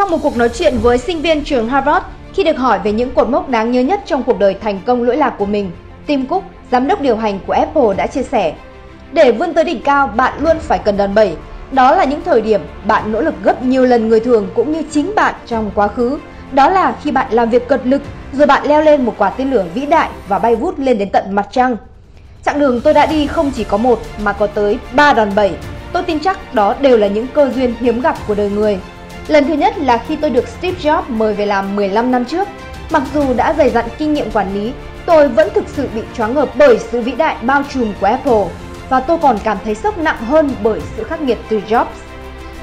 Trong một cuộc nói chuyện với sinh viên trường Harvard, khi được hỏi về những cột mốc đáng nhớ nhất trong cuộc đời thành công lỗi lạc của mình, Tim Cook, giám đốc điều hành của Apple đã chia sẻ Để vươn tới đỉnh cao, bạn luôn phải cần đòn bẩy. Đó là những thời điểm bạn nỗ lực gấp nhiều lần người thường cũng như chính bạn trong quá khứ. Đó là khi bạn làm việc cật lực rồi bạn leo lên một quả tên lửa vĩ đại và bay vút lên đến tận mặt trăng. Chặng đường tôi đã đi không chỉ có một mà có tới 3 đòn bẩy. Tôi tin chắc đó đều là những cơ duyên hiếm gặp của đời người. Lần thứ nhất là khi tôi được Steve Jobs mời về làm 15 năm trước. Mặc dù đã dày dặn kinh nghiệm quản lý, tôi vẫn thực sự bị choáng ngợp bởi sự vĩ đại bao trùm của Apple và tôi còn cảm thấy sốc nặng hơn bởi sự khắc nghiệt từ Jobs.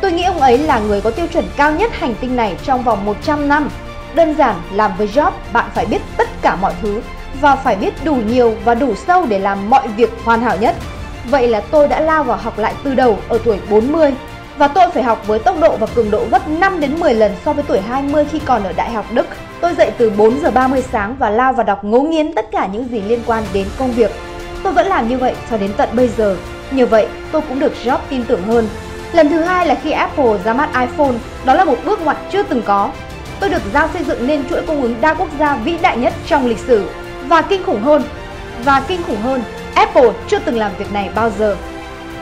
Tôi nghĩ ông ấy là người có tiêu chuẩn cao nhất hành tinh này trong vòng 100 năm. Đơn giản, làm với Jobs, bạn phải biết tất cả mọi thứ và phải biết đủ nhiều và đủ sâu để làm mọi việc hoàn hảo nhất. Vậy là tôi đã lao vào học lại từ đầu ở tuổi 40 và tôi phải học với tốc độ và cường độ gấp 5 đến 10 lần so với tuổi 20 khi còn ở Đại học Đức. Tôi dậy từ 4 giờ 30 sáng và lao vào đọc ngấu nghiến tất cả những gì liên quan đến công việc. Tôi vẫn làm như vậy cho đến tận bây giờ. Nhờ vậy, tôi cũng được Jobs tin tưởng hơn. Lần thứ hai là khi Apple ra mắt iPhone, đó là một bước ngoặt chưa từng có. Tôi được giao xây dựng nên chuỗi cung ứng đa quốc gia vĩ đại nhất trong lịch sử và kinh khủng hơn. Và kinh khủng hơn, Apple chưa từng làm việc này bao giờ.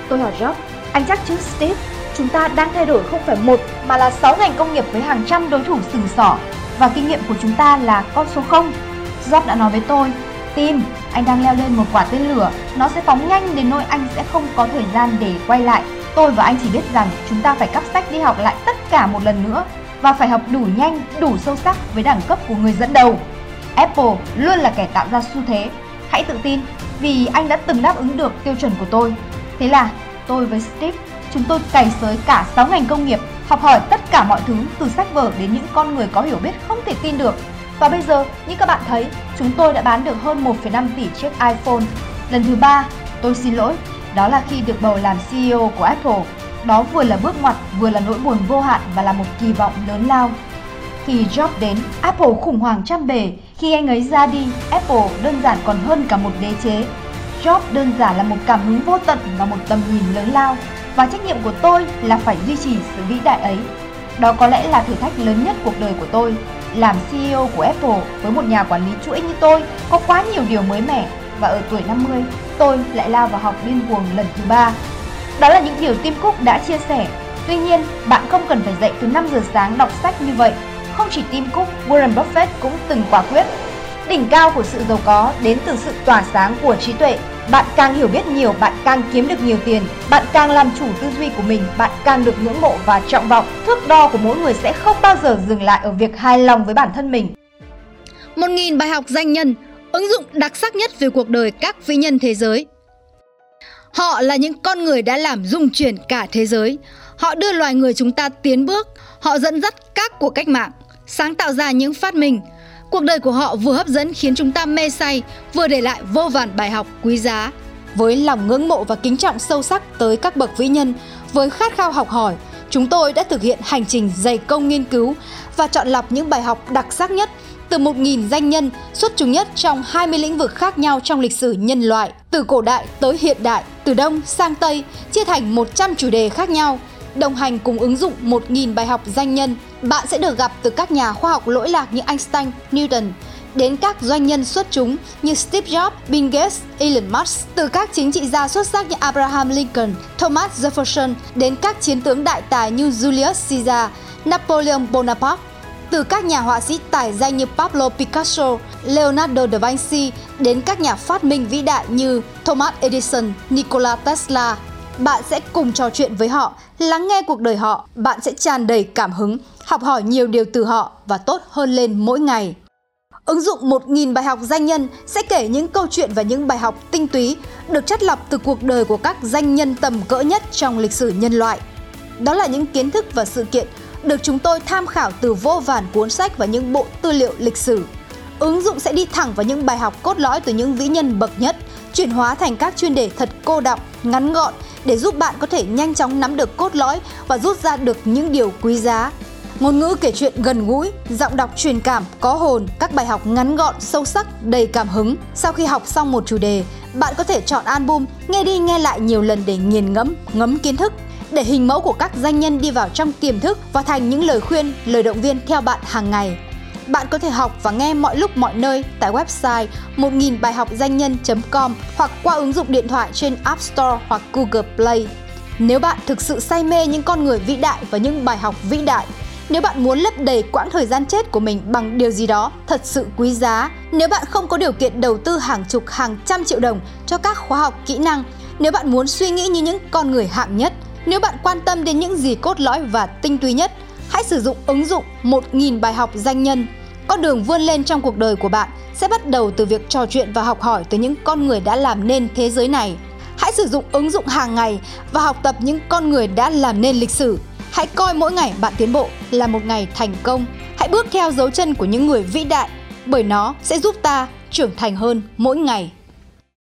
Tôi hỏi Jobs, anh chắc chứ Steve, chúng ta đang thay đổi không phải một mà là 6 ngành công nghiệp với hàng trăm đối thủ sừng sỏ và kinh nghiệm của chúng ta là con số 0. Job đã nói với tôi, Tim, anh đang leo lên một quả tên lửa, nó sẽ phóng nhanh đến nỗi anh sẽ không có thời gian để quay lại. Tôi và anh chỉ biết rằng chúng ta phải cắp sách đi học lại tất cả một lần nữa và phải học đủ nhanh, đủ sâu sắc với đẳng cấp của người dẫn đầu. Apple luôn là kẻ tạo ra xu thế. Hãy tự tin vì anh đã từng đáp ứng được tiêu chuẩn của tôi. Thế là tôi với Steve, chúng tôi cày sới cả 6 ngành công nghiệp, học hỏi tất cả mọi thứ từ sách vở đến những con người có hiểu biết không thể tin được. Và bây giờ, như các bạn thấy, chúng tôi đã bán được hơn 1,5 tỷ chiếc iPhone. Lần thứ ba, tôi xin lỗi, đó là khi được bầu làm CEO của Apple. Đó vừa là bước ngoặt, vừa là nỗi buồn vô hạn và là một kỳ vọng lớn lao. Khi Jobs đến, Apple khủng hoảng trăm bề. Khi anh ấy ra đi, Apple đơn giản còn hơn cả một đế chế. Jobs đơn giản là một cảm hứng vô tận và một tầm nhìn lớn lao. Và trách nhiệm của tôi là phải duy trì sự vĩ đại ấy. Đó có lẽ là thử thách lớn nhất cuộc đời của tôi. Làm CEO của Apple với một nhà quản lý chuỗi như tôi có quá nhiều điều mới mẻ và ở tuổi 50 tôi lại lao vào học điên cuồng lần thứ ba. Đó là những điều Tim Cook đã chia sẻ. Tuy nhiên, bạn không cần phải dậy từ 5 giờ sáng đọc sách như vậy không chỉ Tim Cook, Warren Buffett cũng từng quả quyết. Đỉnh cao của sự giàu có đến từ sự tỏa sáng của trí tuệ. Bạn càng hiểu biết nhiều, bạn càng kiếm được nhiều tiền. Bạn càng làm chủ tư duy của mình, bạn càng được ngưỡng mộ và trọng vọng. Thước đo của mỗi người sẽ không bao giờ dừng lại ở việc hài lòng với bản thân mình. Một nghìn bài học danh nhân, ứng dụng đặc sắc nhất về cuộc đời các vĩ nhân thế giới. Họ là những con người đã làm rung chuyển cả thế giới. Họ đưa loài người chúng ta tiến bước, họ dẫn dắt các cuộc cách mạng, sáng tạo ra những phát minh. Cuộc đời của họ vừa hấp dẫn khiến chúng ta mê say, vừa để lại vô vàn bài học quý giá. Với lòng ngưỡng mộ và kính trọng sâu sắc tới các bậc vĩ nhân, với khát khao học hỏi, chúng tôi đã thực hiện hành trình dày công nghiên cứu và chọn lọc những bài học đặc sắc nhất từ 1.000 danh nhân xuất chúng nhất trong 20 lĩnh vực khác nhau trong lịch sử nhân loại, từ cổ đại tới hiện đại, từ Đông sang Tây, chia thành 100 chủ đề khác nhau – đồng hành cùng ứng dụng 1.000 bài học danh nhân, bạn sẽ được gặp từ các nhà khoa học lỗi lạc như Einstein, Newton, đến các doanh nhân xuất chúng như Steve Jobs, Bill Gates, Elon Musk, từ các chính trị gia xuất sắc như Abraham Lincoln, Thomas Jefferson đến các chiến tướng đại tài như Julius Caesar, Napoleon Bonaparte, từ các nhà họa sĩ tài danh như Pablo Picasso, Leonardo da Vinci đến các nhà phát minh vĩ đại như Thomas Edison, Nikola Tesla, bạn sẽ cùng trò chuyện với họ, lắng nghe cuộc đời họ, bạn sẽ tràn đầy cảm hứng, học hỏi nhiều điều từ họ và tốt hơn lên mỗi ngày. Ứng dụng 1.000 bài học danh nhân sẽ kể những câu chuyện và những bài học tinh túy được chất lọc từ cuộc đời của các danh nhân tầm cỡ nhất trong lịch sử nhân loại. Đó là những kiến thức và sự kiện được chúng tôi tham khảo từ vô vàn cuốn sách và những bộ tư liệu lịch sử. Ứng dụng sẽ đi thẳng vào những bài học cốt lõi từ những vĩ nhân bậc nhất, chuyển hóa thành các chuyên đề thật cô đọng, ngắn gọn để giúp bạn có thể nhanh chóng nắm được cốt lõi và rút ra được những điều quý giá. Ngôn ngữ kể chuyện gần gũi, giọng đọc truyền cảm, có hồn, các bài học ngắn gọn, sâu sắc, đầy cảm hứng. Sau khi học xong một chủ đề, bạn có thể chọn album, nghe đi nghe lại nhiều lần để nghiền ngẫm, ngấm kiến thức. để hình mẫu của các danh nhân đi vào trong tiềm thức và thành những lời khuyên, lời động viên theo bạn hàng ngày. Bạn có thể học và nghe mọi lúc mọi nơi tại website 1000 bài học danh nhân.com hoặc qua ứng dụng điện thoại trên App Store hoặc Google Play. Nếu bạn thực sự say mê những con người vĩ đại và những bài học vĩ đại, nếu bạn muốn lấp đầy quãng thời gian chết của mình bằng điều gì đó thật sự quý giá, nếu bạn không có điều kiện đầu tư hàng chục hàng trăm triệu đồng cho các khóa học kỹ năng, nếu bạn muốn suy nghĩ như những con người hạng nhất, nếu bạn quan tâm đến những gì cốt lõi và tinh túy nhất, hãy sử dụng ứng dụng 1.000 bài học danh nhân. Con đường vươn lên trong cuộc đời của bạn sẽ bắt đầu từ việc trò chuyện và học hỏi từ những con người đã làm nên thế giới này. Hãy sử dụng ứng dụng hàng ngày và học tập những con người đã làm nên lịch sử. Hãy coi mỗi ngày bạn tiến bộ là một ngày thành công. Hãy bước theo dấu chân của những người vĩ đại, bởi nó sẽ giúp ta trưởng thành hơn mỗi ngày.